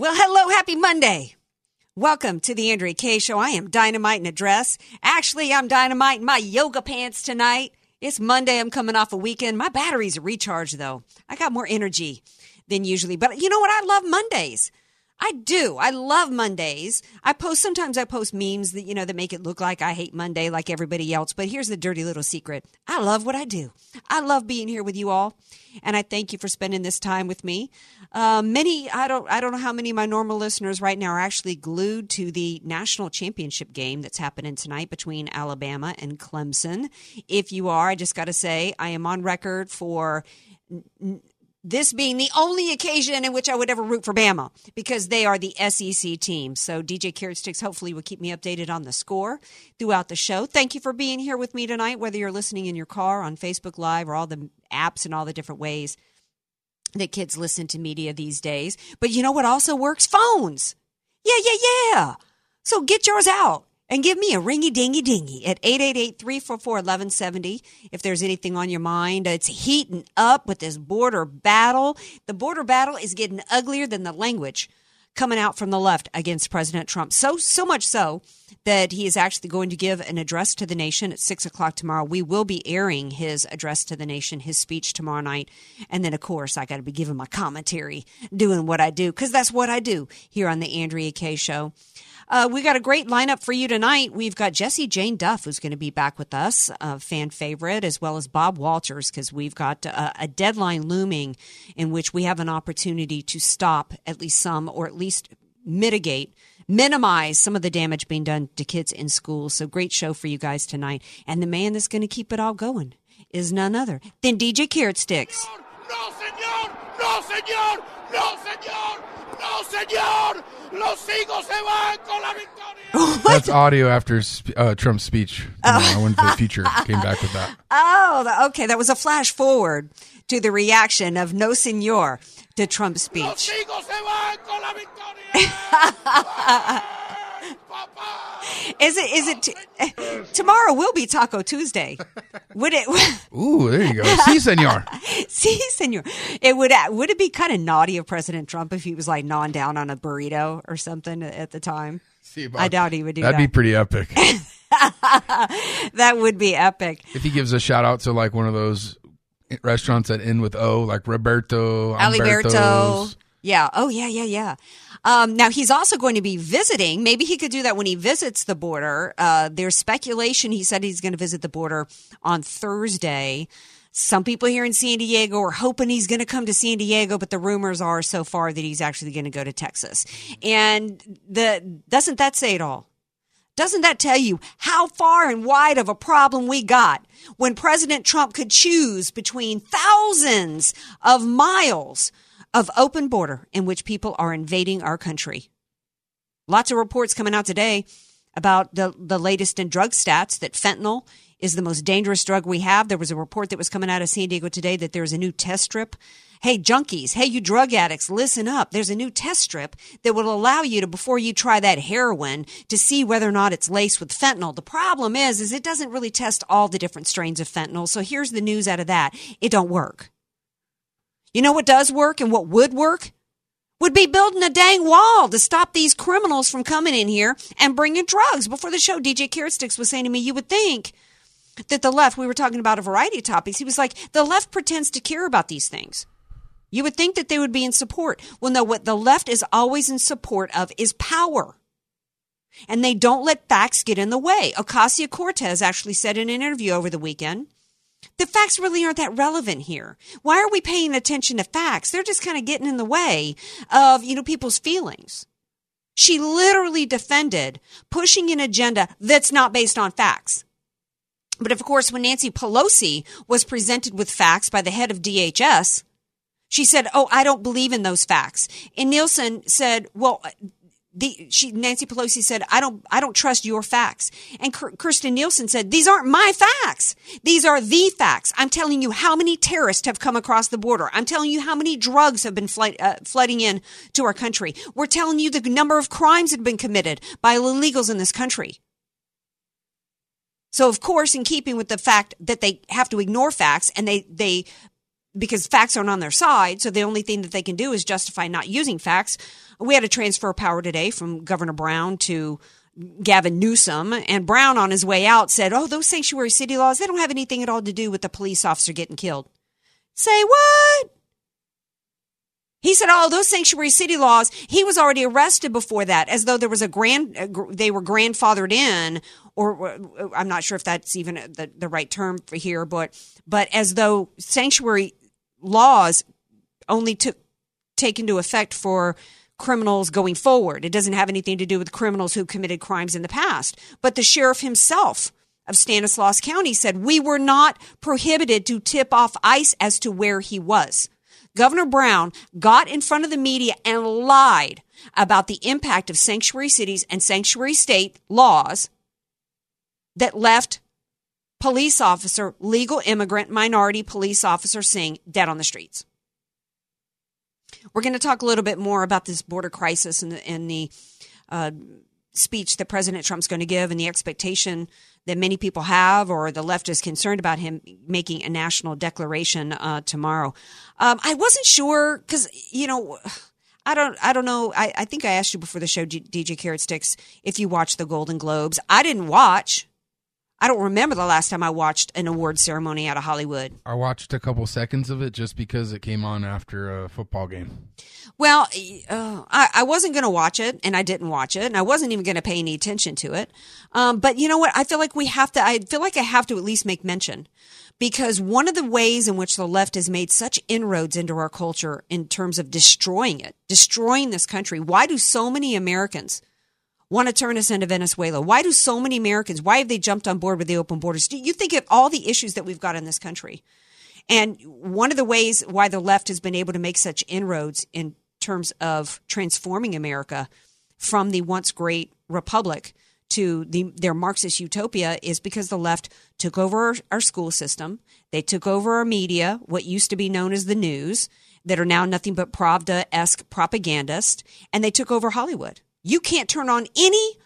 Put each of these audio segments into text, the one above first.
Well, hello, happy Monday. Welcome to the Andrea Kaye Show. I am dynamite in a dress. Actually, I'm dynamite in my yoga pants tonight. It's Monday. I'm coming off a weekend. My batteries are recharged though. I got more energy than usually. But you know what? I love Mondays. I do. I love Mondays. I post sometimes I post memes that you know that make it look like I hate Monday like everybody else, but here's the dirty little secret. I love what I do. I love being here with you all, and I thank you for spending this time with me. Uh, many I don't I don't know how many of my normal listeners right now are actually glued to the national championship game that's happening tonight between Alabama and Clemson. If you are, I just got to say I am on record for this being the only occasion in which I would ever root for Bama because they are the SEC team. So DJ Carrot Sticks hopefully will keep me updated on the score throughout the show. Thank you for being here with me tonight, whether you're listening in your car on Facebook Live or all the apps and all the different ways that kids listen to media these days. But you know what also works? Phones. Yeah, yeah, yeah. So get yours out and give me a ringy dingy dingy at 888-344-1170 if there's anything on your mind uh, it's heating up with this border battle. The border battle is getting uglier than the language coming out from the left against president trump. So so much so that he is actually going to give an address to the nation at six o'clock tomorrow. We will be airing his address to the nation his speech tomorrow night. And then of course i got to be giving my commentary doing what i do because that's what i do here on the andrea kaye show uh, we got a great lineup for you tonight. We've got Jesse Jane Duff, who's going to be back with us, a fan favorite, as well as Bob Walters, because we've got a, a deadline looming in which we have an opportunity to stop at least some, or at least mitigate minimize some of the damage being done to kids in schools. So great show for you guys tonight. And the man that's going to keep it all going is none other than DJ Carrot Sticks. No, señor! No, señor! No, señor! No, señor! Los higos se van con la victoria! That's audio after uh, Trump's speech. I went to the future, came back with that. Oh, okay. That was a flash forward to the reaction of No Senor to Trump's speech. Los higos se van con la victoria! Is it? Is it? T- tomorrow will be Taco Tuesday. Would it? Ooh, there you go. Si, senor. See, senor. It would. Uh, would it be kind of naughty of President Trump if he was like gnawing down on a burrito or something at the time? Si, I doubt he would do That'd that. be pretty epic. that would be epic. if he gives a shout out to like one of those restaurants that end with O, like Roberto, Aliberto. Yeah. Oh, yeah, yeah, yeah. Um, now he's also going to be visiting. Maybe he could do that when he visits the border. Uh, there's speculation. He said he's going to visit the border on Thursday. Some people here in San Diego are hoping he's going to come to San Diego, but the rumors are so far that he's actually going to go to Texas. And the doesn't that say it all? Doesn't that tell you how far and wide of a problem we got when President Trump could choose between thousands of miles of open border in which people are invading our country? Lots of reports coming out today about the, the latest in drug stats that fentanyl is the most dangerous drug we have. There was a report that was coming out of San Diego today that there's a new test strip. Hey, junkies. Hey, you drug addicts, listen up. There's a new test strip that will allow you to, before you try that heroin, to see whether or not it's laced with fentanyl. The problem is, is it doesn't really test all the different strains of fentanyl. So here's the news out of that. It don't work. You know what does work and what would work? Would be building a dang wall to stop these criminals from coming in here and bringing drugs. Before the show, DJ Carrot Sticks was saying to me, you would think that the left, we were talking about a variety of topics. He was like, the left pretends to care about these things. You would think that they would be in support. Well, no, what the left is always in support of is power. And they don't let facts get in the way. Ocasio Cortez actually said in an interview over the weekend the facts really aren't that relevant here. Why are we paying attention to facts? They're just kind of getting in the way of, you know, people's feelings. She literally defended pushing an agenda that's not based on facts. But of course, when Nancy Pelosi was presented with facts by the head of DHS, She said, "Oh, I don't believe in those facts." And Nielsen said, "Well, the she Nancy Pelosi said, "I don't I don't trust your facts." And Kirstjen Nielsen said, "These aren't my facts. These are the facts. I'm telling you how many terrorists have come across the border. I'm telling you how many drugs have been flight, uh, flooding in to our country. We're telling you the number of crimes that have been committed by illegals in this country." So, of course, in keeping with the fact that they have to ignore facts and they, they, because facts aren't on their side, so the only thing that they can do is justify not using facts. We had a transfer of power today from Governor Brown to Gavin Newsom, and Brown on his way out said, Oh, those sanctuary city laws, they don't have anything at all to do with the police officer getting killed. Say what? He said, "Oh, those sanctuary city laws. He was already arrested before that, as though there was a grand. Uh, they were grandfathered in, or I'm not sure if that's even the, the right term for here, but but as though sanctuary laws only took take into effect for criminals going forward. It doesn't have anything to do with criminals who committed crimes in the past. But the sheriff himself of Stanislaus County said we were not prohibited to tip off ICE as to where he was." Governor Brown got in front of the media and lied about the impact of sanctuary cities and sanctuary state laws that left police officer, legal immigrant, minority police officer Singh dead on the streets. We're going to talk a little bit more about this border crisis and the, and the uh, speech that President Trump's going to give and the expectation that many people have, or the left is concerned about him making a national declaration uh, tomorrow. Um, I wasn't sure because you know. I don't. I don't know. I, I think I asked you before the show, DJ Carrot Sticks, if you watched the Golden Globes. I didn't watch. I don't remember the last time I watched an award ceremony out of Hollywood. I watched a couple seconds of it just because it came on after a football game. Well, uh, I, I, wasn't going to watch it, and I didn't watch it, and I wasn't even going to pay any attention to it. Um, but you know what? I feel like we have to. I feel like I have to at least make mention because one of the ways in which the left has made such inroads into our culture in terms of destroying it, destroying this country. Why do so many Americans? Want to turn us into Venezuela? Why do so many Americans, why have they jumped on board with the open borders? Do you think of all the issues that we've got in this country? And one of the ways why the left has been able to make such inroads in terms of transforming America from the once great republic to the, their Marxist utopia is because the left took over our school system. They took over our media, what used to be known as the news, that are now nothing but Pravda esque propagandists, and they took over Hollywood. You can't turn on any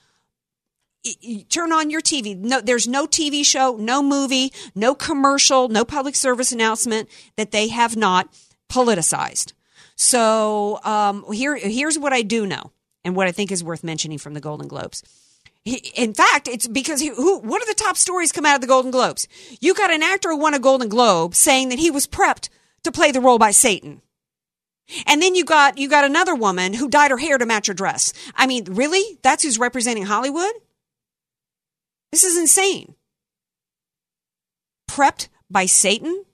turn on your TV. No, there's no TV show, no movie, no commercial, no public service announcement that they have not politicized. So um, here, here's what I do know, and what I think is worth mentioning from the Golden Globes. In fact, it's because who, what are the top stories come out of the Golden Globes? You got an actor who won a Golden Globe saying that he was prepped to play the role by Satan. And then you got you got another woman who dyed her hair to match her dress. I mean, really? That's who's representing Hollywood? This is insane. Prepped by Satan?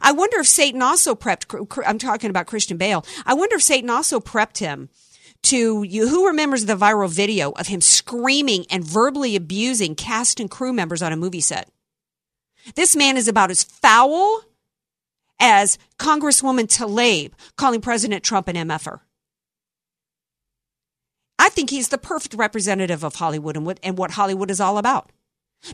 I wonder if Satan also prepped I'm talking about Christian Bale. I wonder if Satan also prepped him to you who remembers the viral video of him screaming and verbally abusing cast and crew members on a movie set. This man is about as foul as Congresswoman Tlaib calling President Trump an MFer. I think he's the perfect representative of Hollywood and what, and what Hollywood is all about.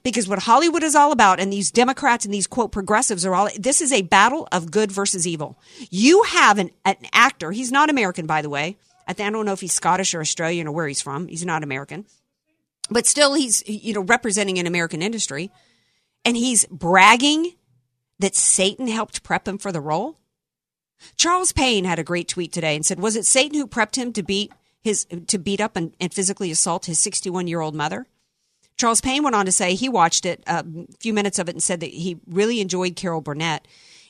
Because what Hollywood is all about, and these Democrats and these quote progressives are all, this is a battle of good versus evil. You have an, an actor, he's not American, by the way. I, I don't know if he's Scottish or Australian or where he's from. He's not American. But still, he's, you know, representing an American industry. And he's bragging that Satan helped prep him for the role? Charles Payne had a great tweet today and said, "Was it Satan who prepped him to beat his to beat up and, and physically assault his 61 year old mother?" Charles Payne went on to say he watched it a few minutes of it and said that he really enjoyed Carol Burnett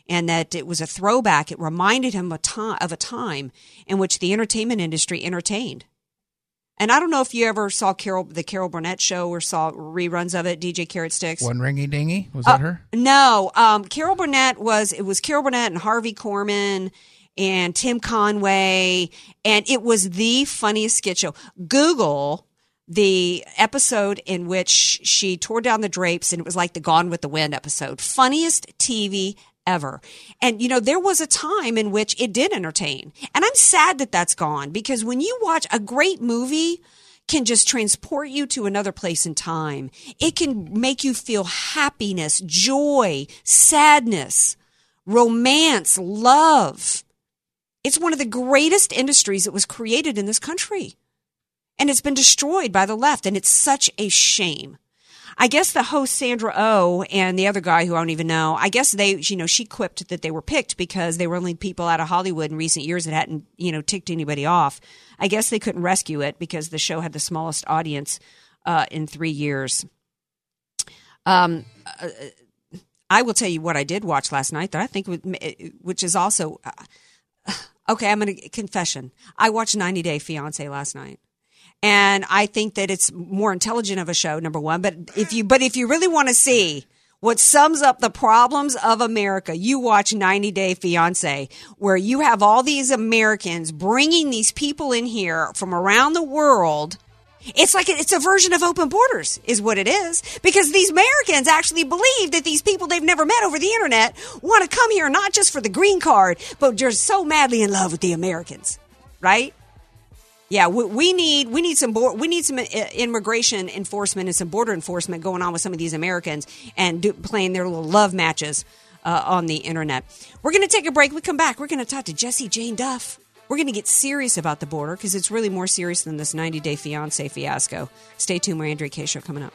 and that it was a throwback. It reminded him of a time in which the entertainment industry entertained. And I don't know if you ever saw Carol, the Carol Burnett show, or saw reruns of it. DJ Carrot Sticks. One ringy dingy was that uh, her? No, um, Carol Burnett was. It was Carol Burnett and Harvey Korman and Tim Conway, and it was the funniest skit show. Google the episode in which she tore down the drapes and it was like the Gone with the Wind episode. Funniest TV ever. And, you know, there was a time in which it did entertain. And I'm sad that that's gone because when you watch a great movie, can just transport you to another place in time. It can make you feel happiness, joy, sadness, romance, love. It's one of the greatest industries that was created in this country. And it's been destroyed by the left. And it's such a shame. I guess the host Sandra O oh and the other guy who I don't even know, I guess they, you know, she quipped that they were picked because they were only people out of Hollywood in recent years that hadn't, you know, ticked anybody off. I guess they couldn't rescue it because the show had the smallest audience uh, in three years. Um, uh, I will tell you what I did watch last night that I think, which is also uh, okay. I'm going to confession. I watched 90 Day Fiance last night and I think that it's more intelligent of a show. Number one, but if you but if you really want to see what sums up the problems of America, you watch 90 Day Fiance, where you have all these Americans bringing these people in here from around the world. It's like it's a version of open borders, is what it is, because these Americans actually believe that these people they've never met over the internet want to come here not just for the green card, but they're so madly in love with the Americans, right? Yeah, we, we, need we need some we need some uh, immigration enforcement and some border enforcement going on with some of these Americans and do, playing their little love matches uh, on the internet. We're going to take a break. We come back. We're going to talk to Jesse Jane Duff. We're going to get serious about the border because it's really more serious than this 90 day fiance fiasco. Stay tuned. More Andrea Kaye show coming up.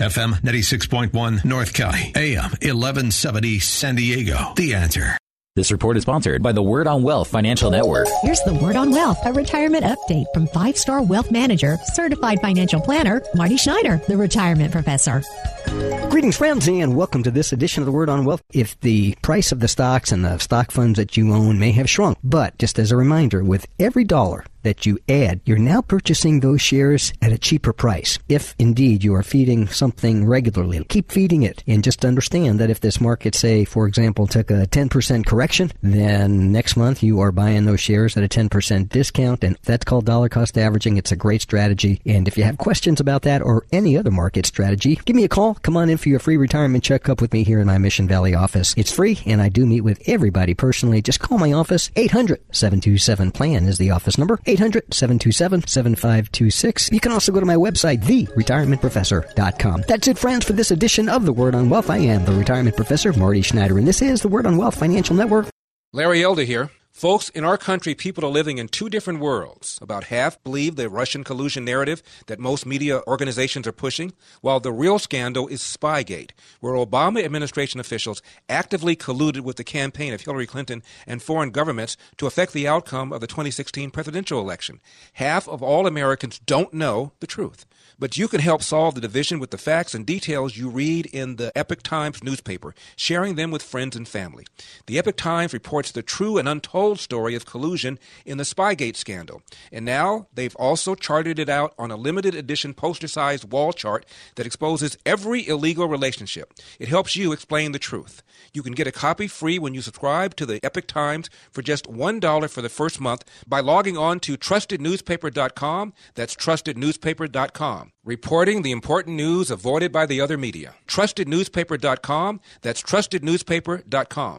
FM 96.1 North County, AM 1170 San Diego. The answer. This report is sponsored by the Word on Wealth Financial Network. Here's the Word on Wealth, a retirement update from five star wealth manager, certified financial planner, Marty Schneider, the retirement professor. Greetings, friends, and welcome to this edition of the Word on Wealth. If the price of the stocks and the stock funds that you own may have shrunk, but just as a reminder, with every dollar that you add, you're now purchasing those shares at a cheaper price. If indeed you are feeding something regularly, keep feeding it and just understand that if this market, say, for example, took a 10% correction, then next month you are buying those shares at a 10% discount and that's called dollar cost averaging. It's a great strategy. And if you have questions about that or any other market strategy, give me a call. Come on in for your free retirement checkup with me here in my Mission Valley office. It's free and I do meet with everybody personally. Just call my office. 800 727 plan is the office number. 800 727 7526. You can also go to my website, theretirementprofessor.com. That's it, friends, for this edition of The Word on Wealth. I am the retirement professor, Marty Schneider, and this is The Word on Wealth Financial Network. Larry Elder here. Folks, in our country, people are living in two different worlds. About half believe the Russian collusion narrative that most media organizations are pushing, while the real scandal is Spygate, where Obama administration officials actively colluded with the campaign of Hillary Clinton and foreign governments to affect the outcome of the 2016 presidential election. Half of all Americans don't know the truth. But you can help solve the division with the facts and details you read in the Epoch Times newspaper, sharing them with friends and family. The Epoch Times reports the true and untold story of collusion in the Spygate scandal. And now they've also charted it out on a limited edition poster sized wall chart that exposes every illegal relationship. It helps you explain the truth. You can get a copy free when you subscribe to the Epoch Times for just $1 for the first month by logging on to trustednewspaper.com. That's trustednewspaper.com. Reporting the important news avoided by the other media. Trustednewspaper.com. That's trustednewspaper.com.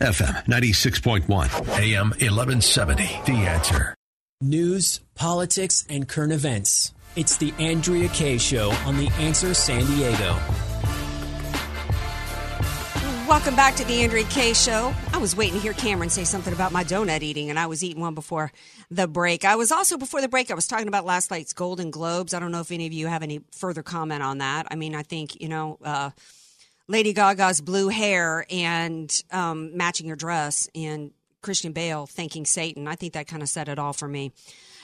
FM 96.1, AM 1170. The answer. News, politics, and current events. It's the Andrea Kaye Show on The Answer San Diego. Welcome back to the Andrea Kaye Show. I was waiting to hear Cameron say something about my donut eating, and I was eating one before the break. I was also, before the break, I was talking about last night's Golden Globes. I don't know if any of you have any further comment on that. I mean, I think, you know, uh, Lady Gaga's blue hair and um, matching her dress, and Christian Bale thanking Satan. I think that kind of said it all for me.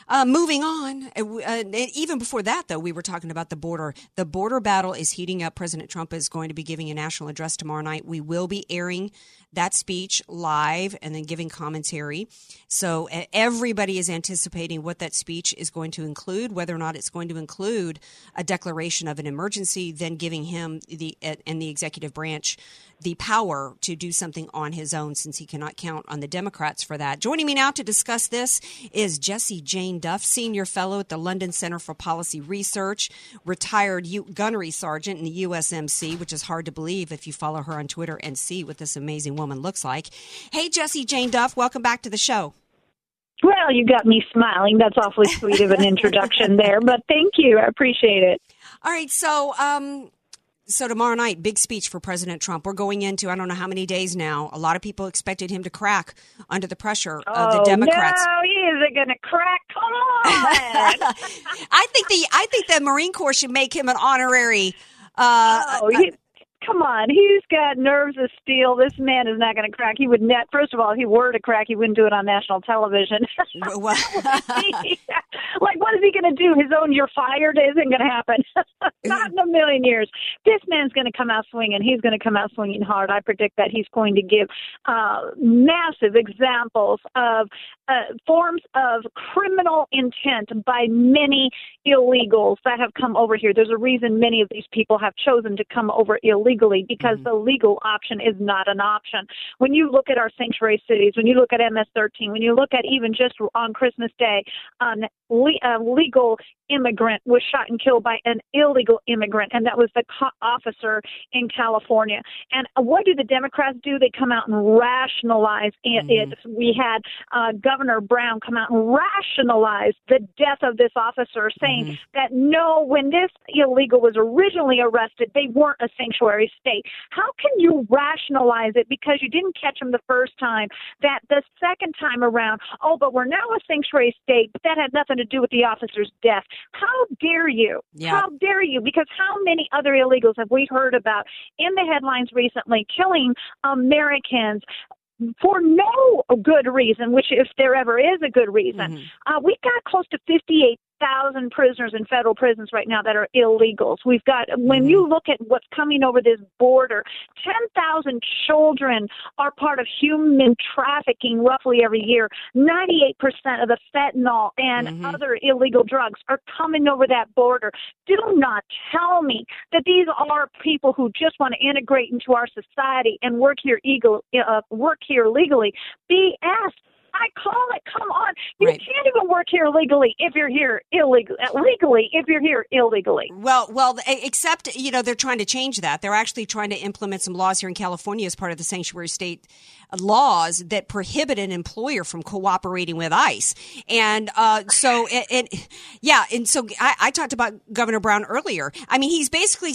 Uh, moving on, uh, uh, even before that, though, we were talking about the border. The border battle is heating up. President Trump is going to be giving a national address tomorrow night. We will be airing that speech live and then giving commentary. So everybody is anticipating what that speech is going to include, whether or not it's going to include a declaration of an emergency, then giving him the and the executive branch the power to do something on his own since he cannot count on the Democrats for that. Joining me now to discuss this is Jesse Jane Duff, Senior Fellow at the London Center for Policy Research, retired U- gunnery sergeant in the USMC, which is hard to believe if you follow her on Twitter and see what this amazing woman looks like. Hey, Jesse Jane Duff, welcome back to the show. Well, you got me smiling. That's awfully sweet of an introduction there, but thank you. I appreciate it. All right, so um, so tomorrow night, big speech for President Trump. We're going into I don't know how many days now. A lot of people expected him to crack under the pressure of the oh, Democrats. No, he isn't going to crack. Come on. I think the I think the Marine Corps should make him an honorary. Uh, oh, he, come on, he's got nerves of steel. This man is not going to crack. He would net. First of all, if he were to crack, he wouldn't do it on national television. like, what is he going to do? His own "you're fired" isn't going to happen. not in a million years. This man's going to come out swinging. He's going to come out swinging hard. I predict that he's going to give uh, massive examples of uh, forms of criminal intent by many illegals that have come over here. There's a reason many of these people have chosen to come over illegally because mm-hmm. the legal option is not an option. When you look at our sanctuary cities, when you look at MS-13, when you look at even just on Christmas Day, um, a legal immigrant was shot and killed by an illegal immigrant, and that was the co- officer in California. And what do the Democrats do? They come out and rationalize it. Mm-hmm. We had uh, Governor Brown come out and rationalize the death of this officer, saying mm-hmm. that no, when this illegal was originally arrested, they weren't a sanctuary state. How can you rationalize it because you didn't catch him the first time? That the second time around, oh, but we're now a sanctuary state, but that had nothing to do with the officer's death. How dare you? How dare you? Because how many other illegals have we heard about in the headlines recently killing Americans for no good reason, which if there ever is a good reason. Mm-hmm. Uh, we've got close to 58 thousand prisoners in federal prisons right now that are illegals. We've got when you mm-hmm. look at what's coming over this border, ten thousand children are part of human trafficking roughly every year. Ninety eight percent of the fentanyl and mm-hmm. other illegal drugs are coming over that border. Do not tell me that these are people who just want to integrate into our society and work here eagle, uh, work here legally. BS. I call it. Come on. You right. can't even work here legally if you're here illegally. Uh, legally if you're here illegally. Well, well, except you know they're trying to change that. They're actually trying to implement some laws here in California as part of the sanctuary state laws that prohibit an employer from cooperating with ICE. And uh, so, and, and, yeah, and so I, I, talked about Governor Brown earlier. I mean, he's basically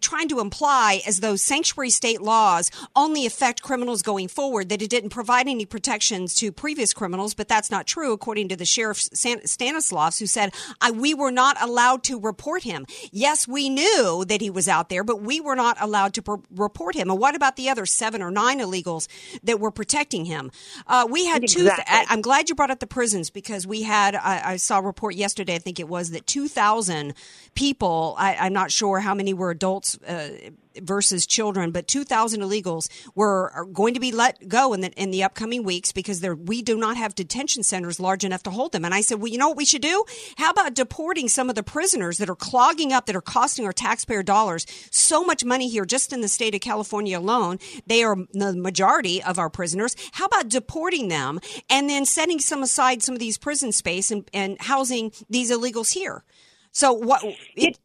trying to imply as though sanctuary state laws only affect criminals going forward, that it didn't provide any protections to previous criminals, but that's not true, according to the sheriff Stanislaus, who said, We were not allowed to report him. Yes, we knew that he was out there, but we were not allowed to report him. And what about the other seven or nine illegals that were protecting him. Uh, we had exactly. two. Th- I'm glad you brought up the prisons because we had. I, I, saw a report yesterday. I think it was that 2,000 people. I, am not sure how many were adults. Uh, versus children, but 2,000 illegals were are going to be let go in the in the upcoming weeks because we do not have detention centers large enough to hold them. And I said, well, you know what we should do? How about deporting some of the prisoners that are clogging up, that are costing our taxpayer dollars so much money here just in the state of California alone? They are the majority of our prisoners. How about deporting them and then setting some aside some of these prison space and, and housing these illegals here? So what? It,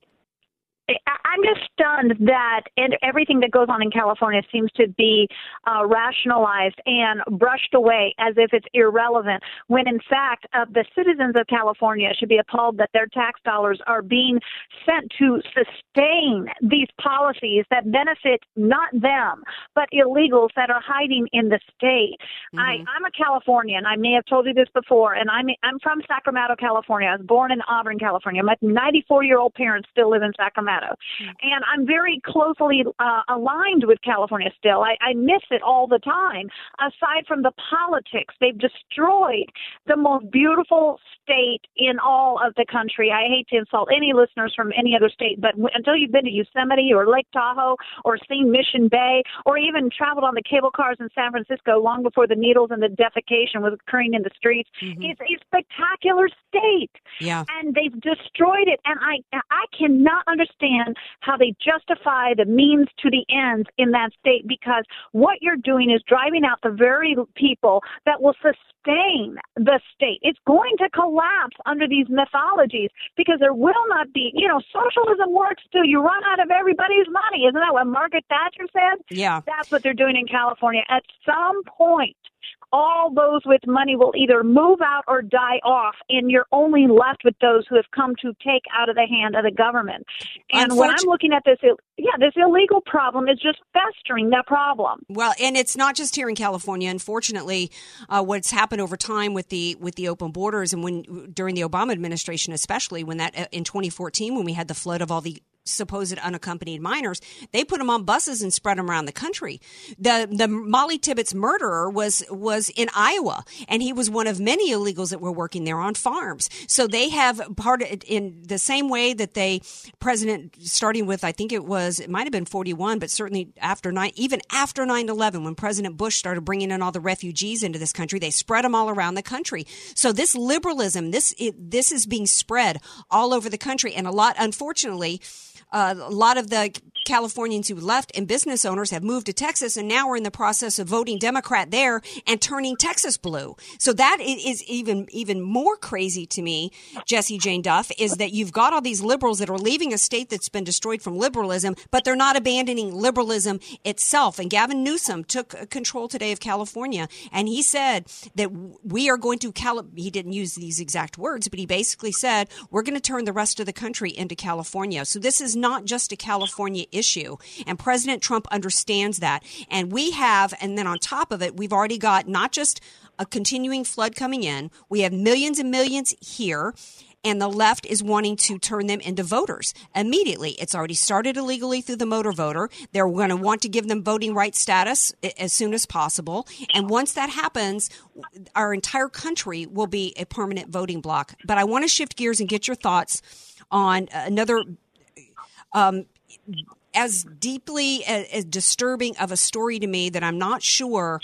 I'm just stunned that everything that goes on in California seems to be uh, rationalized and brushed away as if it's irrelevant, when in fact uh, the citizens of California should be appalled that their tax dollars are being sent to sustain these policies that benefit not them, but illegals that are hiding in the state. Mm-hmm. I, I'm a Californian. I may have told you this before, and I'm, I'm from Sacramento, California. I was born in Auburn, California. My 94 year old parents still live in Sacramento. Colorado. Mm-hmm. And I'm very closely uh, aligned with California still. I, I miss it all the time. Aside from the politics, they've destroyed the most beautiful state in all of the country. I hate to insult any listeners from any other state, but until you've been to Yosemite or Lake Tahoe or seen Mission Bay or even traveled on the cable cars in San Francisco long before the needles and the defecation was occurring in the streets, mm-hmm. it's a spectacular state. Yeah. And they've destroyed it. And I I cannot understand understand how they justify the means to the ends in that state because what you're doing is driving out the very people that will sustain the state. It's going to collapse under these mythologies because there will not be, you know, socialism works till you run out of everybody's money. Isn't that what Margaret Thatcher said? Yeah. That's what they're doing in California. At some point, all those with money will either move out or die off, and you're only left with those who have come to take out of the hand of the government. And when I'm looking at this, yeah, this illegal problem is just festering that problem. Well, and it's not just here in California. Unfortunately, uh, what's happened over time with the with the open borders, and when during the Obama administration, especially when that uh, in 2014, when we had the flood of all the supposed unaccompanied minors, they put them on buses and spread them around the country. The the Molly Tibbetts murderer was was in Iowa, and he was one of many illegals that were working there on farms. So they have part of, in the same way that they President starting with I think it was it might have been forty one, but certainly after nine even after 9-11, when President Bush started bringing in all the refugees into this country, they spread them all around the country. So this liberalism, this it, this is being spread all over the country, and a lot unfortunately uh, a lot of the Californians who left and business owners have moved to Texas and now we're in the process of voting Democrat there and turning Texas blue. So that is even even more crazy to me, Jesse Jane Duff, is that you've got all these liberals that are leaving a state that's been destroyed from liberalism, but they're not abandoning liberalism itself. And Gavin Newsom took control today of California and he said that we are going to Cali- he didn't use these exact words, but he basically said we're going to turn the rest of the country into California. So this is not just a California issue. And President Trump understands that. And we have, and then on top of it, we've already got not just a continuing flood coming in, we have millions and millions here and the left is wanting to turn them into voters immediately. It's already started illegally through the motor voter. They're going to want to give them voting rights status as soon as possible. And once that happens, our entire country will be a permanent voting block. But I want to shift gears and get your thoughts on uh, another um, as deeply as, as, disturbing of a story to me that I'm not sure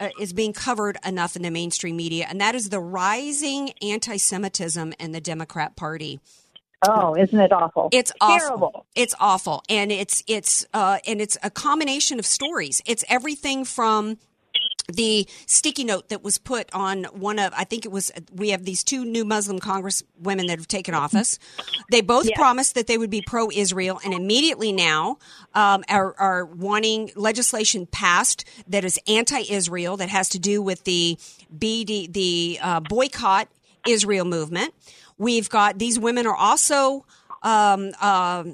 uh, is being covered enough in the mainstream media, and that is the rising anti-Semitism in the Democrat Party. Oh, isn't it awful? It's Terrible. awful. It's awful, and it's it's uh, and it's a combination of stories. It's everything from the sticky note that was put on one of, I think it was, we have these two new Muslim Congress women that have taken office. They both yeah. promised that they would be pro Israel and immediately now um, are, are wanting legislation passed that is anti Israel, that has to do with the BD, the uh, boycott Israel movement. We've got these women are also. Um, uh,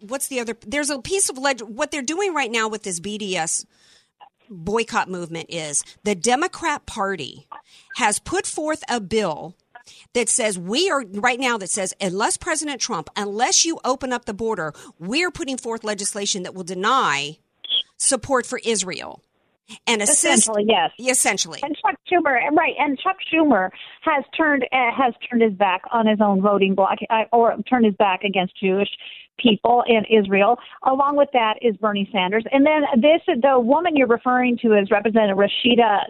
what's the other? There's a piece of leg. What they're doing right now with this BDS boycott movement is the Democrat Party has put forth a bill that says we are right now that says unless President Trump, unless you open up the border, we're putting forth legislation that will deny support for Israel. And assist, essentially yes. Essentially. And chuck schumer right and chuck schumer has turned uh, has turned his back on his own voting bloc uh, or turned his back against jewish people in israel. Along with that is bernie sanders. And then this the woman you're referring to is representative rashida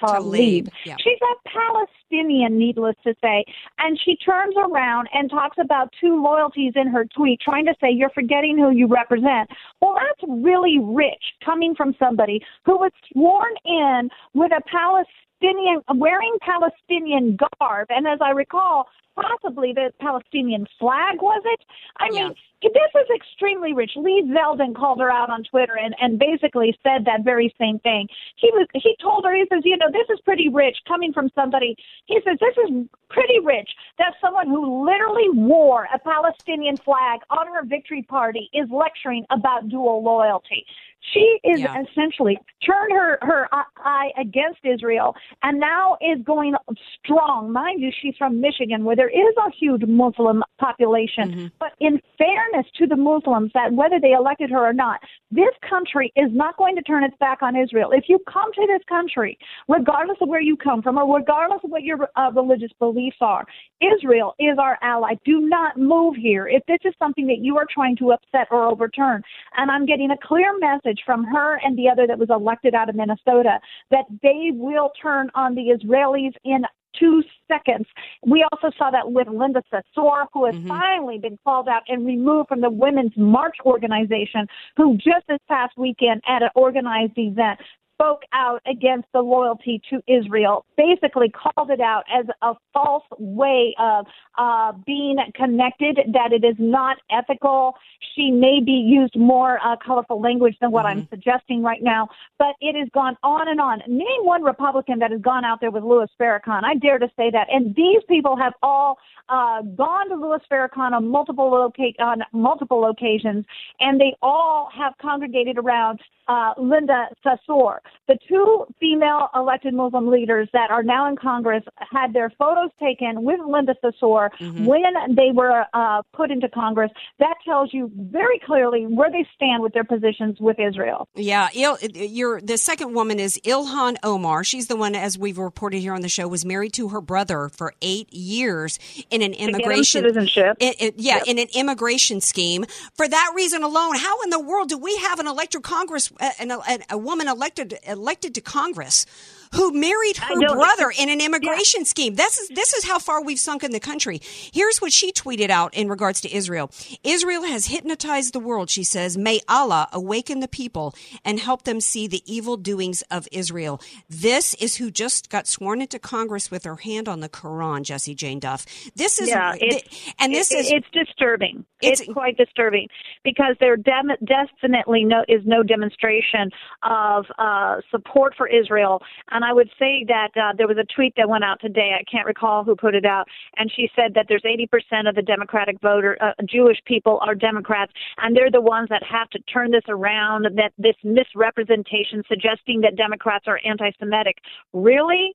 Tlaib. Tlaib, yeah. She's a Palestinian, needless to say. And she turns around and talks about two loyalties in her tweet, trying to say you're forgetting who you represent. Well, that's really rich coming from somebody who was sworn in with a Palestinian, wearing Palestinian garb. And as I recall, possibly the Palestinian flag, was it? I Yeah. mean, this is extremely rich. Lee Zeldin called her out on Twitter and, and basically said that very same thing. He was he told her, he says, you know, this is pretty rich coming from somebody he says, This is pretty rich that someone who literally wore a Palestinian flag on her victory party is lecturing about dual loyalty. She is Yeah. essentially turned her her eye against Israel and now is going strong. Mind you, she's from Michigan, where there is a huge Muslim population. But in fairness to the Muslims, that whether they elected her or not, this country is not going to turn its back on Israel. If you come to this country, regardless of where you come from or regardless of what your uh, religious beliefs are, Israel is our ally. Do not move here if this is something that you are trying to upset or overturn. And I'm getting a clear message from her and the other that was elected out of Minnesota that they will turn on the Israelis in two seconds. We also saw that with Linda Sarsour, who has mm-hmm. finally been called out and removed from the Women's March organization, who just this past weekend at an organized event spoke out against the loyalty to Israel, basically called it out as a false way of uh, being connected, that it is not ethical. She maybe used more uh, colorful language than what I'm suggesting right now, but it has gone on and on. Name one Republican that has gone out there with Louis Farrakhan. I dare to say that. And these people have all uh, gone to Louis Farrakhan on multiple loca- on multiple occasions, and they all have congregated around uh, Linda Sarsour. The two female elected Muslim leaders that are now in Congress had their photos taken with Linda Sarsour when they were uh, put into Congress. That tells you very clearly where they stand with their positions with Israel. Yeah, Il, you're, the second woman is Ilhan Omar. She's the one, as we've reported here on the show, was married to her brother for eight years in an immigration citizenship. It, it- yeah, in an immigration scheme. For that reason alone, how in the world do we have an elected Congress, uh, an, a, a woman elected elected to Congress? Who married her brother in an immigration scheme? This is this is how far we've sunk in the country. Here's what she tweeted out in regards to Israel. Israel has hypnotized the world, she says. May Allah awaken the people and help them see the evil doings of Israel. This is who just got sworn into Congress with her hand on the Quran, Jesse Jane Duff. This is yeah, th- and this it- is it's disturbing. It's- It's, quite disturbing because there dem- definitely no is no demonstration of uh, support for Israel. And I would say that uh, there was a tweet that went out today. I can't recall who put it out, and she said that there's 80% of the Democratic voter uh, Jewish people are Democrats, and they're the ones that have to turn this around. That this misrepresentation suggesting that Democrats are anti-Semitic. Really?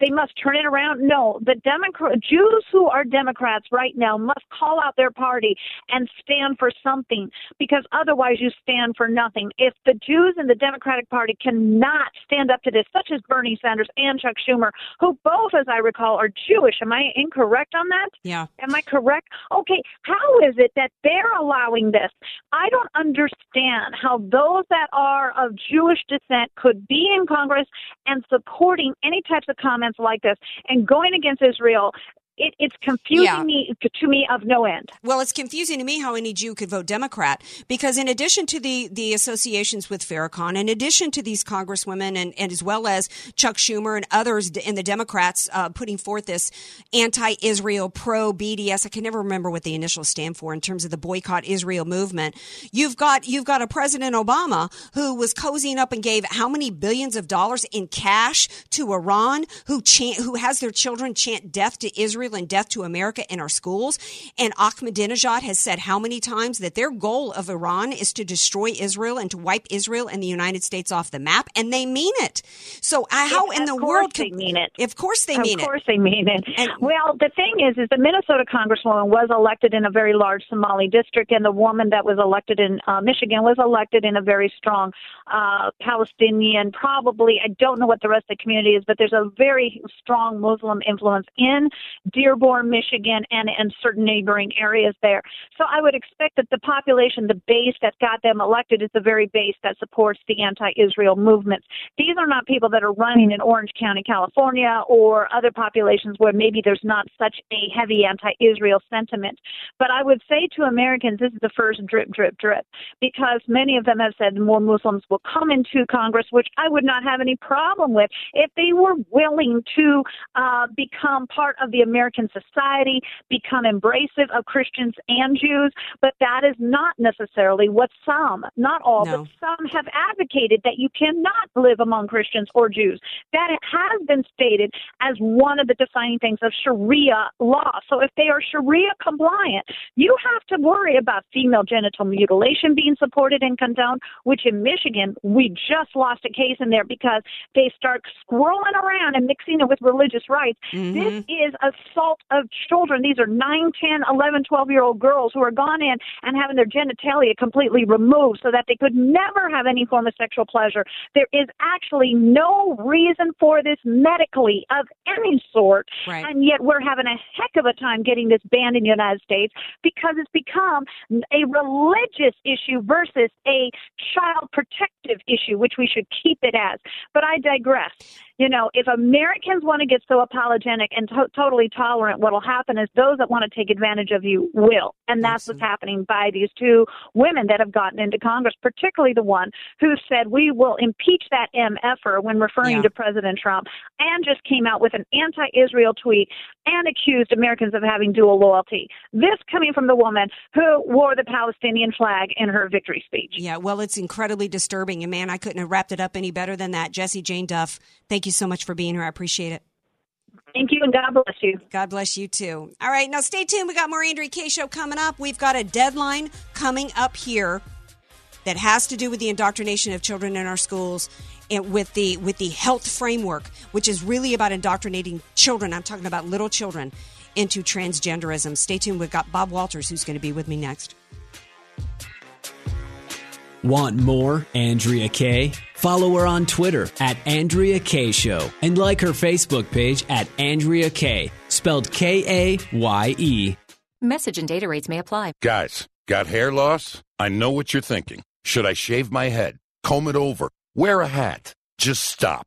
They must turn it around. No, the Democrat Jews who are Democrats right now must call out their party and stand for something because otherwise you stand for nothing. If the Jews in the Democratic Party cannot stand up to this, such as Bernie Sanders and Chuck Schumer, who both, as I recall, are Jewish. Am I incorrect on that? yeah. Am I correct? Okay, how is it that they're allowing this? I don't understand how those that are of Jewish descent could be in Congress and supporting any types of comments like this and going against Israel. It, it's confusing Yeah. me to, to me of no end. Well, it's confusing to me how any Jew could vote Democrat because, in addition to the the associations with Farrakhan, in addition to these congresswomen, and, and as well as Chuck Schumer and others in the Democrats uh, putting forth this anti-Israel, pro-BDS, I can never remember what the initials stand for in terms of the boycott Israel movement. You've got you've got a President Obama who was cozying up and gave how many billions of dollars in cash to Iran, who chant, who has their children chant death to Israel And death to America in our schools. And Ahmadinejad has said how many times that their goal of Iran is to destroy Israel and to wipe Israel and the United States off the map, and they mean it. So uh, how in the world they mean it? Of course they mean it. Of course it. they mean it. And, well, the thing is, is the Minnesota congresswoman was elected in a very large Somali district, and the woman that was elected in uh, Michigan was elected in a very strong uh, Palestinian. Probably, I don't know what the rest of the community is, but there's a very strong Muslim influence in Dearborn, Michigan, and in certain neighboring areas there. So I would expect that the population, the base that got them elected, is the very base that supports the anti-Israel movements. These are not people that are running in Orange County, California, or other populations where maybe there's not such a heavy anti-Israel sentiment. But I would say to Americans, this is the first drip, drip, drip, because many of them have said more Muslims will come into Congress, which I would not have any problem with if they were willing to uh, become part of the American society, become embracive of Christians and Jews. But that is not necessarily what some, not all, no. but some have advocated that you cannot live among Christians or Jews. That it has been stated as one of the defining things of Sharia law. So if they are Sharia compliant, you have to worry about female genital mutilation being supported and condoned, which in Michigan, we just lost a case in there because they start scrolling around and mixing it with religious rights. Mm-hmm. This is assault of children. These are 9, 10, 11, 12 year old girls who are gone in and having their genitalia completely removed so that they could never have any form of sexual pleasure. There is actually no reason for this medically of any sort. Right. And yet we're having a heck of a time getting this banned in the United States because it's become a religious issue versus a child protective issue, which we should keep it as. But I digress you know, if Americans want to get so apologetic and to- totally tolerant, what will happen is those that want to take advantage of you will. And that's what's happening by these two women that have gotten into Congress, particularly the one who said we will impeach that MFer when referring yeah. to President Trump and just came out with an anti Israel tweet and accused Americans of having dual loyalty. This coming from the woman who wore the Palestinian flag in her victory speech. Yeah, well, it's incredibly disturbing. And man, I couldn't have wrapped it up any better than that. Jesse Jane Duff, thank you so much for being here. I appreciate it. Thank you, and God bless you. God bless you too. All right, now stay tuned. We got more Andrea Kaye show coming up. We've got a deadline coming up here that has to do with the indoctrination of children in our schools and with the with the health framework, which is really about indoctrinating children. I'm talking about little children into transgenderism. Stay tuned. We've got Bob Walters who's going to be with me next. Want more Andrea Kaye? Follow her on Twitter at Andrea Kaye Show and like her Facebook page at Andrea Kaye, spelled K A Y E. Message and data rates may apply. Guys, got hair loss? I know what you're thinking. Should I shave my head, comb it over, wear a hat? Just stop.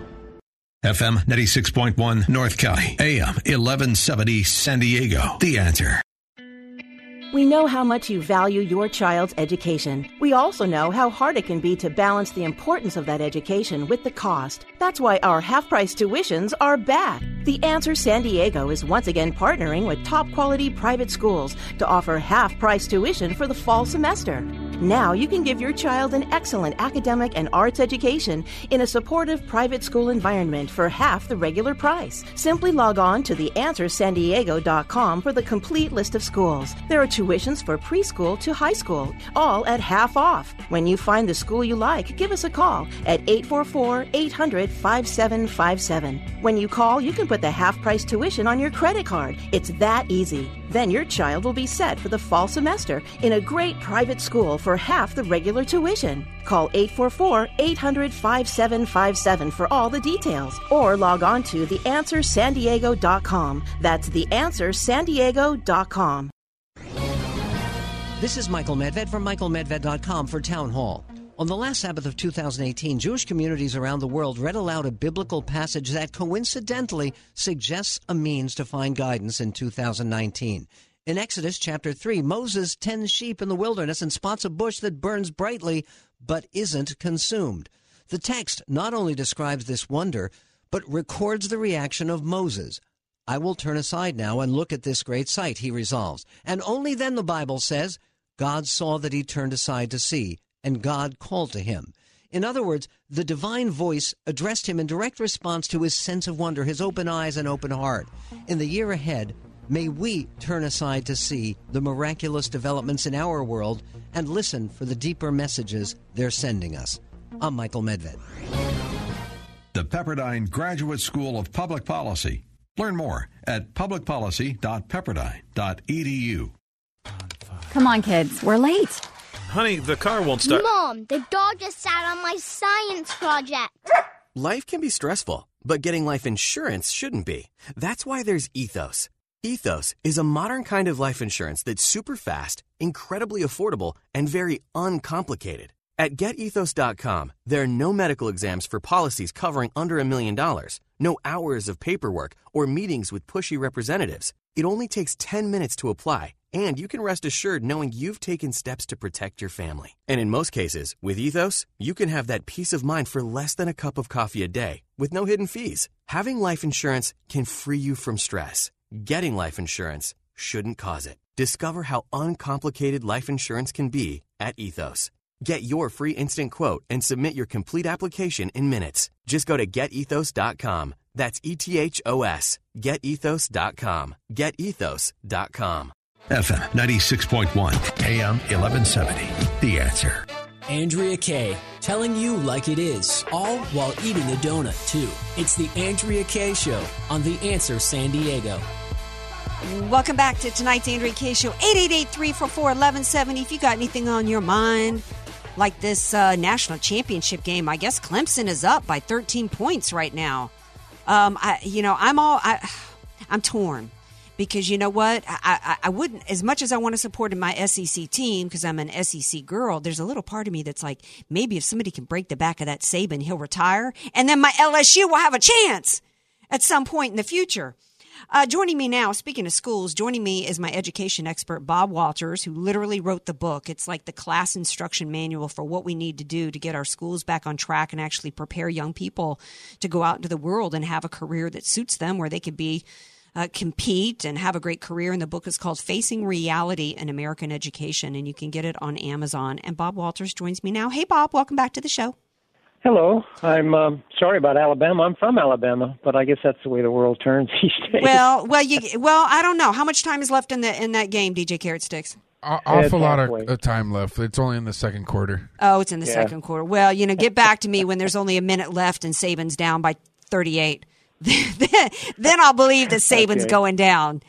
FM 96.1 North County, AM 1170 San Diego. The answer. We know how much you value your child's education. We also know how hard it can be to balance the importance of that education with the cost. That's why our half price tuitions are back. The Answer San Diego is once again partnering with top quality private schools to offer half price tuition for the fall semester. Now you can give your child an excellent academic and arts education in a supportive private school environment for half the regular price. Simply log on to theanswersandiego.com for the complete list of schools. There are tuitions for preschool to high school, all at half off. When you find the school you like, give us a call at 844 800 5757. When you call, you can put the half price tuition on your credit card. It's that easy. Then your child will be set for the fall semester in a great private school for half the regular tuition. Call 844 800 5757 for all the details or log on to theanswersandiego.com. That's theanswersandiego.com. This is Michael Medved from michaelmedved.com for Town Hall. On the last Sabbath of 2018, Jewish communities around the world read aloud a biblical passage that coincidentally suggests a means to find guidance in 2019. In Exodus chapter 3, Moses tends sheep in the wilderness and spots a bush that burns brightly but isn't consumed. The text not only describes this wonder, but records the reaction of Moses. I will turn aside now and look at this great sight, he resolves. And only then, the Bible says, God saw that he turned aside to see, and God called to him. In other words, the divine voice addressed him in direct response to his sense of wonder, his open eyes and open heart. In the year ahead, may we turn aside to see the miraculous developments in our world and listen for the deeper messages they're sending us. I'm Michael Medved. The Pepperdine Graduate School of Public Policy. Learn more at publicpolicy.pepperdine.edu. Come on, kids, we're late. Honey, the car won't start. Mom, the dog just sat on my science project. Life can be stressful, but getting life insurance shouldn't be. That's why there's Ethos. Ethos is a modern kind of life insurance that's super fast, incredibly affordable, and very uncomplicated. At getethos.com, there are no medical exams for policies covering under a million dollars, no hours of paperwork or meetings with pushy representatives. It only takes 10 minutes to apply, and you can rest assured knowing you've taken steps to protect your family. And in most cases, with Ethos, you can have that peace of mind for less than a cup of coffee a day with no hidden fees. Having life insurance can free you from stress. Getting life insurance shouldn't cause it. Discover how uncomplicated life insurance can be at Ethos. Get your free instant quote and submit your complete application in minutes. Just go to getethos.com. That's E T H O S. Getethos.com. Getethos.com. FM 96.1, AM 1170. The answer. Andrea Kaye, telling you like it is, all while eating a donut, too. It's the Andrea Kaye Show on The Answer San Diego. Welcome back to tonight's Andrea Kaye Show, 888-344-1170. If you got anything on your mind, like this uh, national championship game, I guess Clemson is up by 13 points right now. Um, I, you know, I'm all, I, I'm torn because you know what? I, I, I wouldn't, as much as I want to support my SEC team because I'm an SEC girl, there's a little part of me that's like, maybe if somebody can break the back of that Saban, he'll retire. And then my LSU will have a chance at some point in the future. Uh, joining me now, speaking of schools, joining me is my education expert, Bob Walters, who literally wrote the book. It's like the class instruction manual for what we need to do to get our schools back on track and actually prepare young people to go out into the world and have a career that suits them where they could be uh, compete and have a great career. And the book is called Facing Reality in American Education, and you can get it on Amazon. And Bob Walters joins me now. Hey, Bob, welcome back to the show. Hello. I'm um, sorry about Alabama. I'm from Alabama, but I guess that's the way the world turns these days. Well, well, you, well, I don't know how much time is left in the in that game, DJ Carrot Sticks. A- awful lot of, of time left. It's only in the second quarter. Oh, it's in the Yeah. second quarter. Well, you know, get back to me when there's only a minute left and Saban's down by 38. then, then I'll believe that Saban's Okay. going down.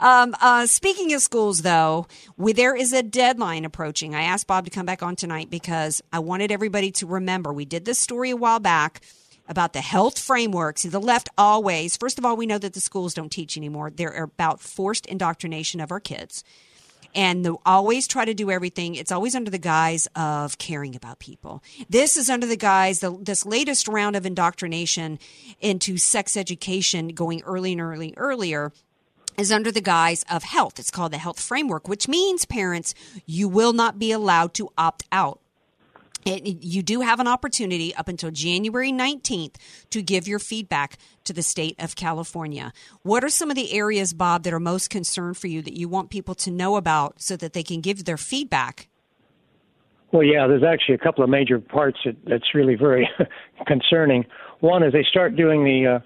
Um, uh, speaking of schools, though, we, there is a deadline approaching. I asked Bob to come back on tonight because I wanted everybody to remember we did this story a while back about the health framework. See, the left always, first of all, we know that the schools don't teach anymore. They're about forced indoctrination of our kids and they always try to do everything. It's always under the guise of caring about people. This is under the guise, the, this latest round of indoctrination into sex education going early and early, earlier is under the guise of health. It's called the health framework, which means parents, you will not be allowed to opt out. It, you do have an opportunity up until January 19th to give your feedback to the state of California. What are some of the areas, Bob, that are most concerned for you that you want people to know about so that they can give their feedback? Well, yeah, there's actually a couple of major parts that, that's really very concerning. One is they start doing the uh,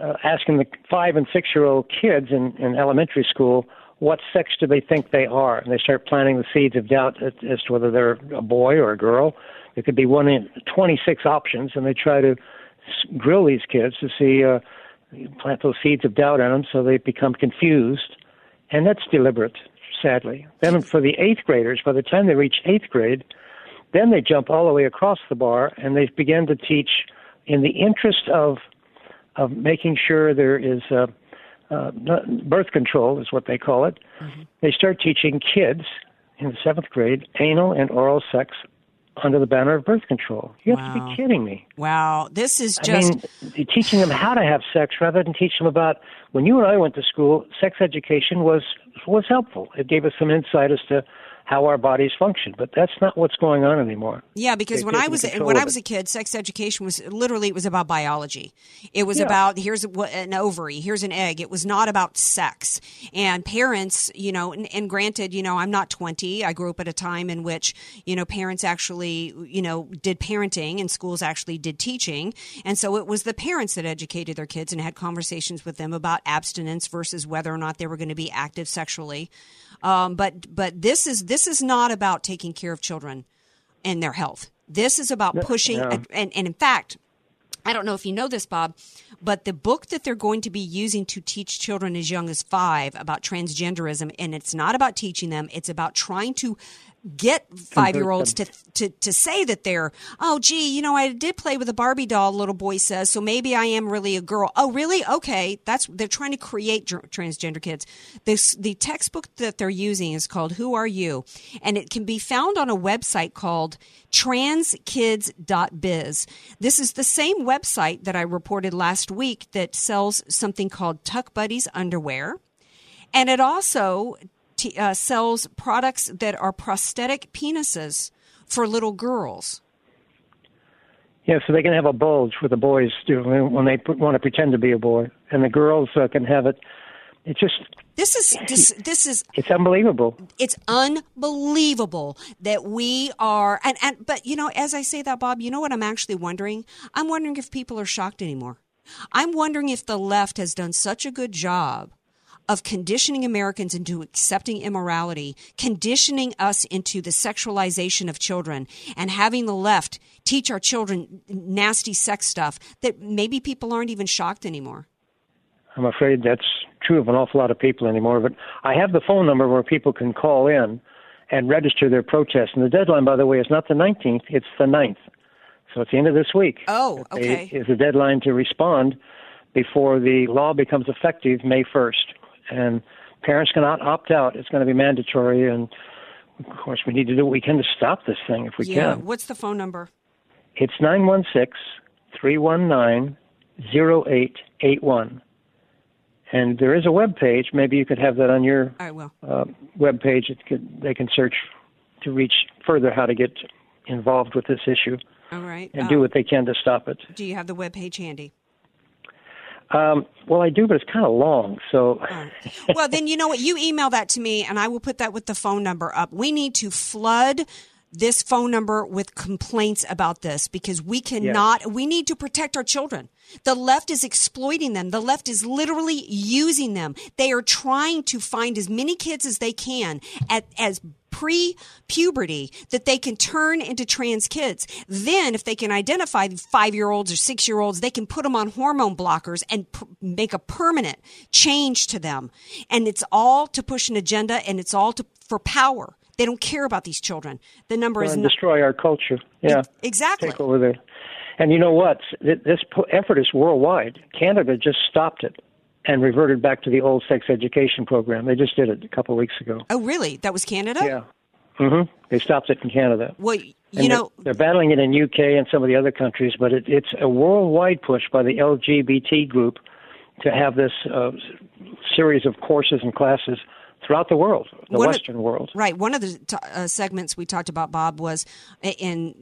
uh, asking the five and six year old kids in, in elementary school what sex do they think they are, and they start planting the seeds of doubt as, as to whether they're a boy or a girl. There could be one in 26 options, and they try to grill these kids to see uh, plant those seeds of doubt in them so they become confused, and that's deliberate, sadly. Then for the eighth graders, by the time they reach eighth grade, then they jump all the way across the bar and they begin to teach in the interest of of making sure there is uh, uh, birth control is what they call it. Mm-hmm. They start teaching kids in the seventh grade anal and oral sex under the banner of birth control. You have to be kidding me. Wow, this is just I mean, teaching them how to have sex rather than teach them about when you and I went to school, sex education was was helpful. It gave us some insight as to how our bodies function. But that's not what's going on anymore. Yeah, because they when I was when I was a kid, sex education was literally it was about biology. It was yeah. about here's an ovary, here's an egg. It was not about sex. And parents, you know, and, and granted, you know, I'm not 20. I grew up at a time in which you know parents actually you know did parenting and schools actually did teaching, and so it was the parents that educated their kids and had conversations with them about abstinence versus whether or not they were going to be active sexually. Um, but but this is this is not about taking care of children and their health. This is about pushing, and, and, and in fact, I don't know if you know this, Bob, but the book that they're going to be using to teach children as young as five about transgenderism, and it's not about teaching them, it's about trying to get five year olds to, to to say that they're oh gee you know I did play with a Barbie doll little boy says so maybe I am really a girl. Oh really? Okay. That's they're trying to create transgender kids. This the textbook that they're using is called Who Are You? And it can be found on a website called transkids.biz this is the same website that I reported last week that sells something called Tuck Buddies underwear. And it also t- uh, sells products that are prosthetic penises for little girls. Yeah, so they can have a bulge with the boys do when they put, want to pretend to be a boy, and the girls uh, can have it. It's just this is this, this is it's unbelievable. It's unbelievable that we are and and but you know as I say that Bob, you know what I'm actually wondering? I'm wondering if people are shocked anymore. I'm wondering if the left has done such a good job of conditioning Americans into accepting immorality, conditioning us into the sexualization of children, and having the left teach our children nasty sex stuff that maybe people aren't even shocked anymore. I'm afraid that's true of an awful lot of people anymore. But I have the phone number where people can call in and register their protest. And the deadline, by the way, is not the 19th, it's the 9th. So it's the end of this week. Oh, okay. Is the deadline to respond before the law becomes effective May 1st and parents cannot opt out. It's going to be mandatory, and of course, we need to do what we can to stop this thing if we yeah. can. What's the phone number? It's nine one six three one nine zero eight eight one. And there is a web page. Maybe you could have that on your I will. Uh, web page. It could, they can search to reach further how to get involved with this issue. All right. And um, do what they can to stop it. Do you have the web page handy? Um, well, I do, but it's kind of long. So, well, then you know what? You email that to me, and I will put that with the phone number up. We need to flood this phone number with complaints about this because we cannot, yes. we need to protect our children. The left is exploiting them. The left is literally using them. They are trying to find as many kids as they can at, as pre puberty that they can turn into trans kids. Then, if they can identify five year olds or six year olds, they can put them on hormone blockers and p- make a permanent change to them. And it's all to push an agenda and it's all to, for power. They don't care about these children. The number is not- destroy our culture. Yeah, exactly. Take over there. And you know what? This effort is worldwide. Canada just stopped it and reverted back to the old sex education program. They just did it a couple of weeks ago. Oh, really? That was Canada? Yeah. Mm-hmm. They stopped it in Canada. Well, you and know, they're, they're, battling it in UK and some of the other countries, but it, it's a worldwide push by the LGBT group to have this uh, series of courses and classes throughout the world, the one Western of, world. Right. One of the t- uh, segments we talked about, Bob, was in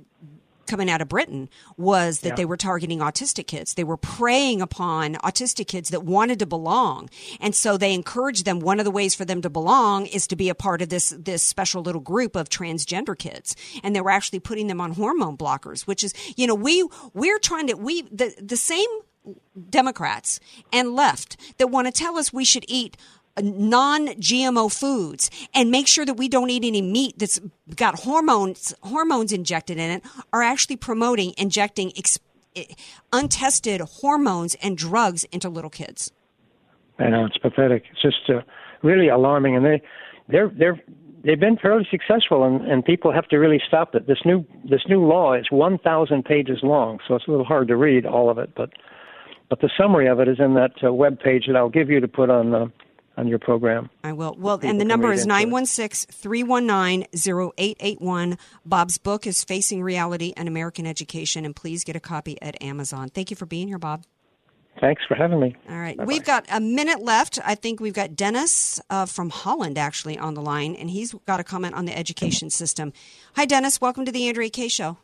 coming out of Britain was that Yeah. they were targeting autistic kids. They were preying upon autistic kids that wanted to belong. And so they encouraged them. One of the ways for them to belong is to be a part of this, this special little group of transgender kids. And they were actually putting them on hormone blockers, which is, you know, we, we're trying to, we, the, the same Democrats and left that want to tell us we should eat non GMO foods and make sure that we don't eat any meat that's got hormones hormones injected in it are actually promoting injecting ex- untested hormones and drugs into little kids. I know it's pathetic. It's just uh, really alarming, and they they're they're they've been fairly successful, and, and people have to really stop it. This new this new law is 1,000 pages long, so it's a little hard to read all of it, but but the summary of it is in that uh, web page that I'll give you to put on uh, on your program. I will. Well, and the number is into 916 319 0881. Bob's book is Facing Reality and American Education, and please get a copy at Amazon. Thank you for being here, Bob. Thanks for having me. All right. We've got a minute left. I think we've got Dennis uh, from Holland actually on the line, and he's got a comment on the education system. Hi, Dennis. Welcome to the Andrea Kaye. Show.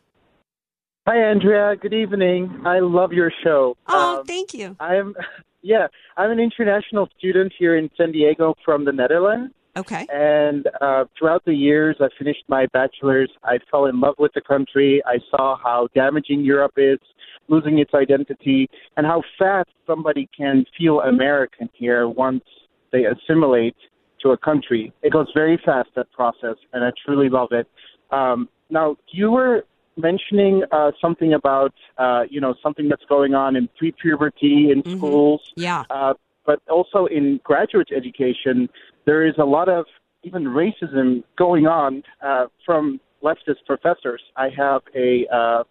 Hi, Andrea. Good evening. I love your show. Oh, Um, thank you. I'm, yeah, I'm an international student here in San Diego from the Netherlands. Okay. And uh, throughout the years, I finished my bachelor's. I fell in love with the country. I saw how damaging Europe is, losing its identity, and how fast somebody can feel American here once they assimilate to a country. It goes very fast, that process, and I truly love it. Um, now, you were mentioning uh, something about, uh, you know, something that's going on in pre-puberty in schools. Yeah. Uh, but also in graduate education, there is a lot of even racism going on uh, from leftist professors. I have a uh,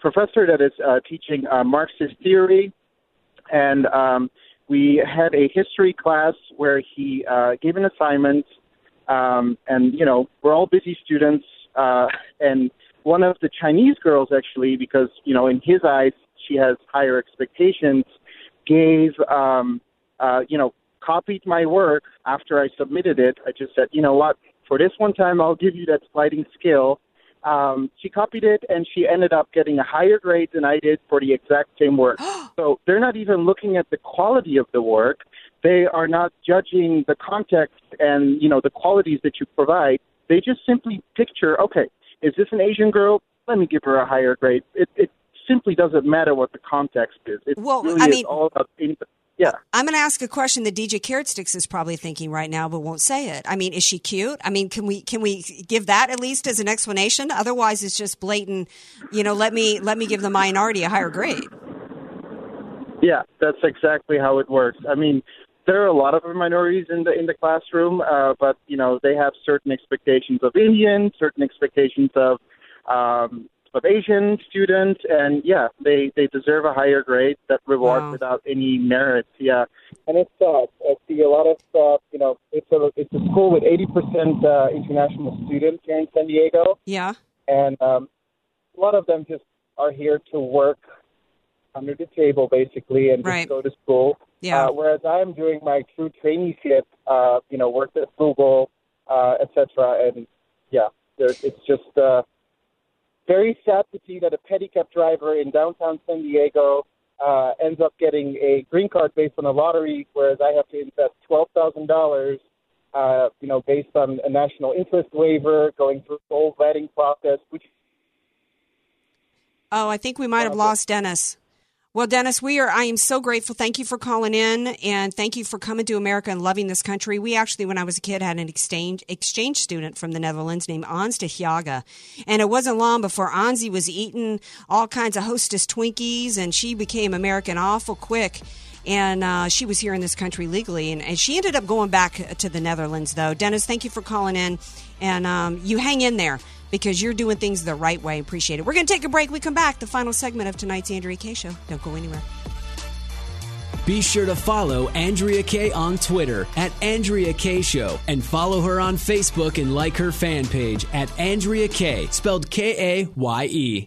professor that is uh, teaching uh, Marxist theory, and um, we had a history class where he uh, gave an assignment, um, and you know we're all busy students, uh, and one of the Chinese girls actually, because you know in his eyes she has higher expectations, gave um, uh, you know copied my work after I submitted it. I just said, you know what, for this one time I'll give you that sliding skill. Um, she copied it and she ended up getting a higher grade than I did for the exact same work. so they're not even looking at the quality of the work. They are not judging the context and you know the qualities that you provide. They just simply picture, okay, is this an Asian girl? Let me give her a higher grade. It, it simply doesn't matter what the context is. It Well, really I is mean- all about in- yeah. I'm going to ask a question that DJ Carrot Sticks is probably thinking right now, but won't say it. I mean, is she cute? I mean, can we can we give that at least as an explanation? Otherwise, it's just blatant. You know, let me let me give the minority a higher grade. Yeah, that's exactly how it works. I mean, there are a lot of minorities in the in the classroom, uh, but you know they have certain expectations of Indian, certain expectations of um, of Asian students, and yeah, they they deserve a higher grade that reward Wow. without any merit. Yeah, and it's sad. I see a lot of uh, you know it's a it's a school with eighty percent uh, international students here in San Diego, Yeah. and um, a lot of them just are here to work under the table basically and just Right. go to school. Yeah. Uh, whereas I'm doing my true traineeship, uh, you know, worked at Google, uh, et cetera, and yeah, there, it's just uh, very sad to see that a pedicab driver in downtown San Diego uh, ends up getting a green card based on a lottery, whereas I have to invest twelve thousand dollars, uh, you know, based on a national interest waiver, going through the whole vetting process, which Oh, I think we might have lost Dennis. Well, Dennis, we are. I am so grateful. Thank you for calling in, and thank you for coming to America and loving this country. We actually, when I was a kid, had an exchange exchange student from the Netherlands named Ans de Hjaga, and it wasn't long before Anzi was eating all kinds of Hostess Twinkies, and she became American awful quick. And uh, she was here in this country legally, and, and she ended up going back to the Netherlands. Though, Dennis, thank you for calling in, and um, you hang in there because you're doing things the right way. Appreciate it. We're going to take a break. We come back. The final segment of tonight's Andrea Kaye Show. Don't go anywhere. Be sure to follow Andrea Kaye on Twitter at Andrea Kaye Show and follow her on Facebook and like her fan page at Andrea Kaye, spelled K A Y E.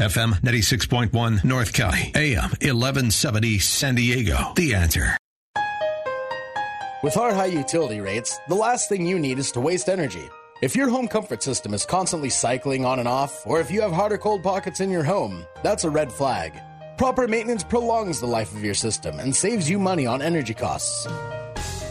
FM 96.1 North County, AM 1170 San Diego. The answer. With our high utility rates, the last thing you need is to waste energy. If your home comfort system is constantly cycling on and off, or if you have hot or cold pockets in your home, that's a red flag. Proper maintenance prolongs the life of your system and saves you money on energy costs.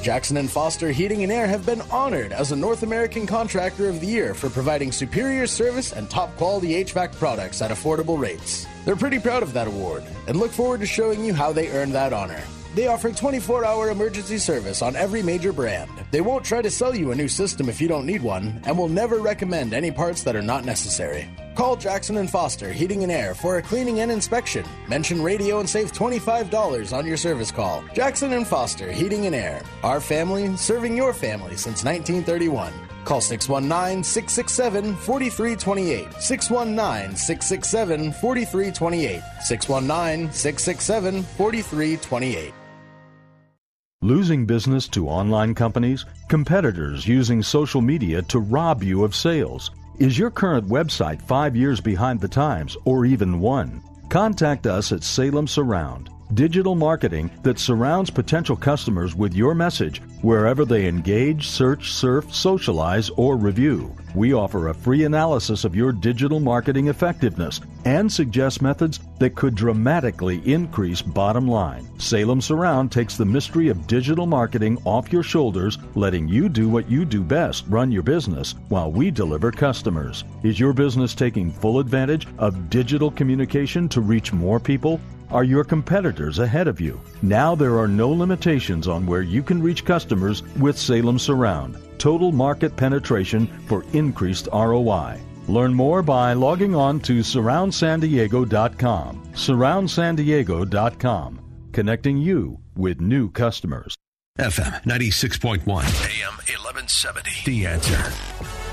Jackson and Foster Heating and Air have been honored as a North American Contractor of the Year for providing superior service and top quality HVAC products at affordable rates. They're pretty proud of that award and look forward to showing you how they earned that honor. They offer 24 hour emergency service on every major brand. They won't try to sell you a new system if you don't need one and will never recommend any parts that are not necessary. Call Jackson and Foster Heating and Air for a cleaning and inspection. Mention radio and save $25 on your service call. Jackson and Foster Heating and Air. Our family serving your family since 1931. Call 619 667 4328. 619 667 4328. 619 667 4328. Losing business to online companies, competitors using social media to rob you of sales. Is your current website five years behind the times or even one? Contact us at Salem Surround, digital marketing that surrounds potential customers with your message wherever they engage, search, surf, socialize, or review. We offer a free analysis of your digital marketing effectiveness and suggest methods that could dramatically increase bottom line. Salem Surround takes the mystery of digital marketing off your shoulders, letting you do what you do best run your business while we deliver customers. Is your business taking full advantage of digital communication to reach more people? Are your competitors ahead of you? Now there are no limitations on where you can reach customers with Salem Surround. Total market penetration for increased ROI. Learn more by logging on to surroundsandiego.com. Surroundsandiego.com, connecting you with new customers. FM 96.1, AM 1170. The answer.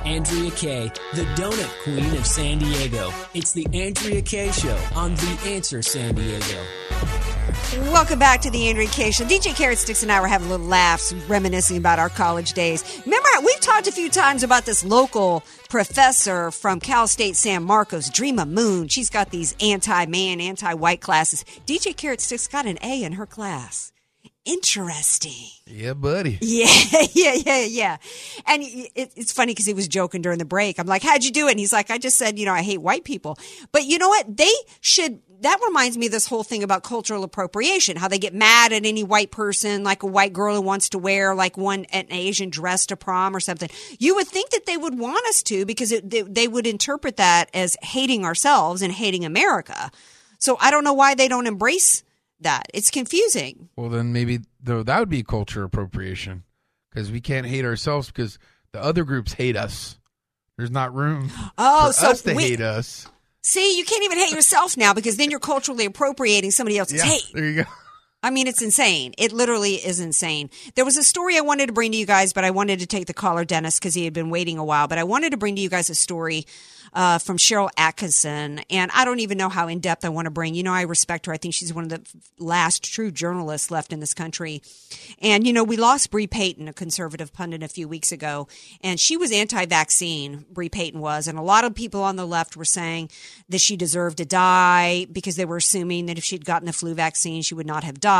Andrea Kaye, the donut queen of San Diego. It's the Andrea Kaye Show on The Answer San Diego. Welcome back to the Andrea Kaye Show. DJ Carrot Sticks and I were having little laughs reminiscing about our college days. Remember, we've talked a few times about this local professor from Cal State San Marcos, Dreama Moon. She's got these anti man, anti white classes. DJ Carrot Sticks got an A in her class. Interesting. Yeah, buddy. Yeah, yeah, yeah, yeah. And it, it's funny because he was joking during the break. I'm like, how'd you do it? And he's like, I just said, you know, I hate white people. But you know what? They should, that reminds me of this whole thing about cultural appropriation, how they get mad at any white person, like a white girl who wants to wear like one, an Asian dress to prom or something. You would think that they would want us to because it, they, they would interpret that as hating ourselves and hating America. So I don't know why they don't embrace that. It's confusing. Well, then maybe though that would be culture appropriation because we can't hate ourselves because the other groups hate us. There's not room Oh, for so us to we- hate us. See, you can't even hate yourself now because then you're culturally appropriating somebody else's Yeah, hate. there you go. I mean, it's insane. It literally is insane. There was a story I wanted to bring to you guys, but I wanted to take the caller, Dennis, because he had been waiting a while. But I wanted to bring to you guys a story uh, from Sharyl Attkisson. And I don't even know how in depth I want to bring. You know, I respect her. I think she's one of the last true journalists left in this country. And, you know, we lost Bre Payton, a conservative pundit, a few weeks ago. And she was anti vaccine, Bre Payton was. And a lot of people on the left were saying that she deserved to die because they were assuming that if she'd gotten the flu vaccine, she would not have died,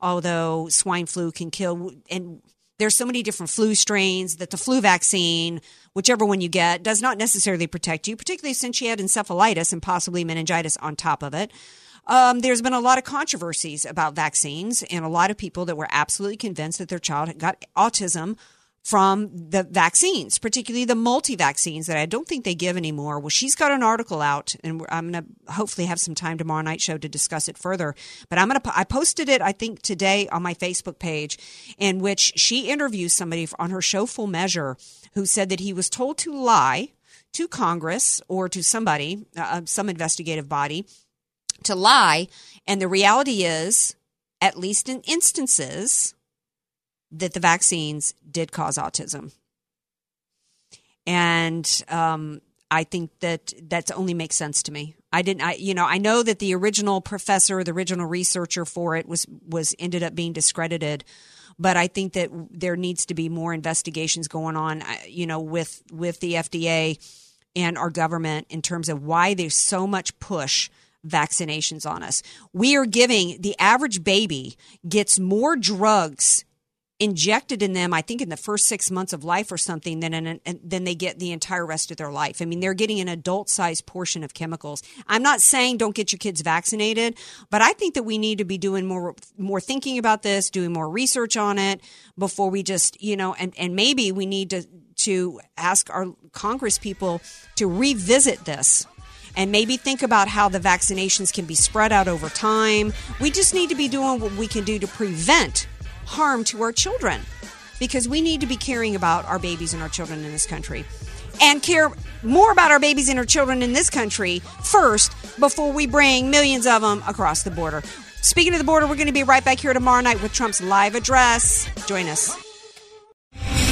although swine flu can kill. And there's so many different flu strains that the flu vaccine, whichever one you get, does not necessarily protect you, particularly since she had encephalitis and possibly meningitis on top of it. Um, there's been a lot of controversies about vaccines and a lot of people that were absolutely convinced that their child got autism from the vaccines, particularly the multi vaccines that I don't think they give anymore. Well, she's got an article out, and I'm going to hopefully have some time tomorrow night show to discuss it further. But I'm going to, I posted it, I think, today on my Facebook page, in which she interviews somebody on her show Full Measure who said that he was told to lie to Congress or to somebody, uh, some investigative body, to lie. And the reality is, at least in instances, that the vaccines did cause autism. And um, I think that that only makes sense to me. I didn't, I, you know, I know that the original professor, the original researcher for it was, was ended up being discredited. But I think that there needs to be more investigations going on, uh, you know, with, with the FDA and our government in terms of why there's so much push vaccinations on us. We are giving the average baby gets more drugs injected in them, I think in the first six months of life or something, then an, than they get the entire rest of their life. I mean, they're getting an adult sized portion of chemicals. I'm not saying don't get your kids vaccinated, but I think that we need to be doing more more thinking about this, doing more research on it before we just you know, and and maybe we need to to ask our Congress people to revisit this and maybe think about how the vaccinations can be spread out over time. We just need to be doing what we can do to prevent harm to our children because we need to be caring about our babies and our children in this country and care more about our babies and our children in this country first before we bring millions of them across the border. Speaking of the border, we're going to be right back here tomorrow night with Trump's live address. Join us.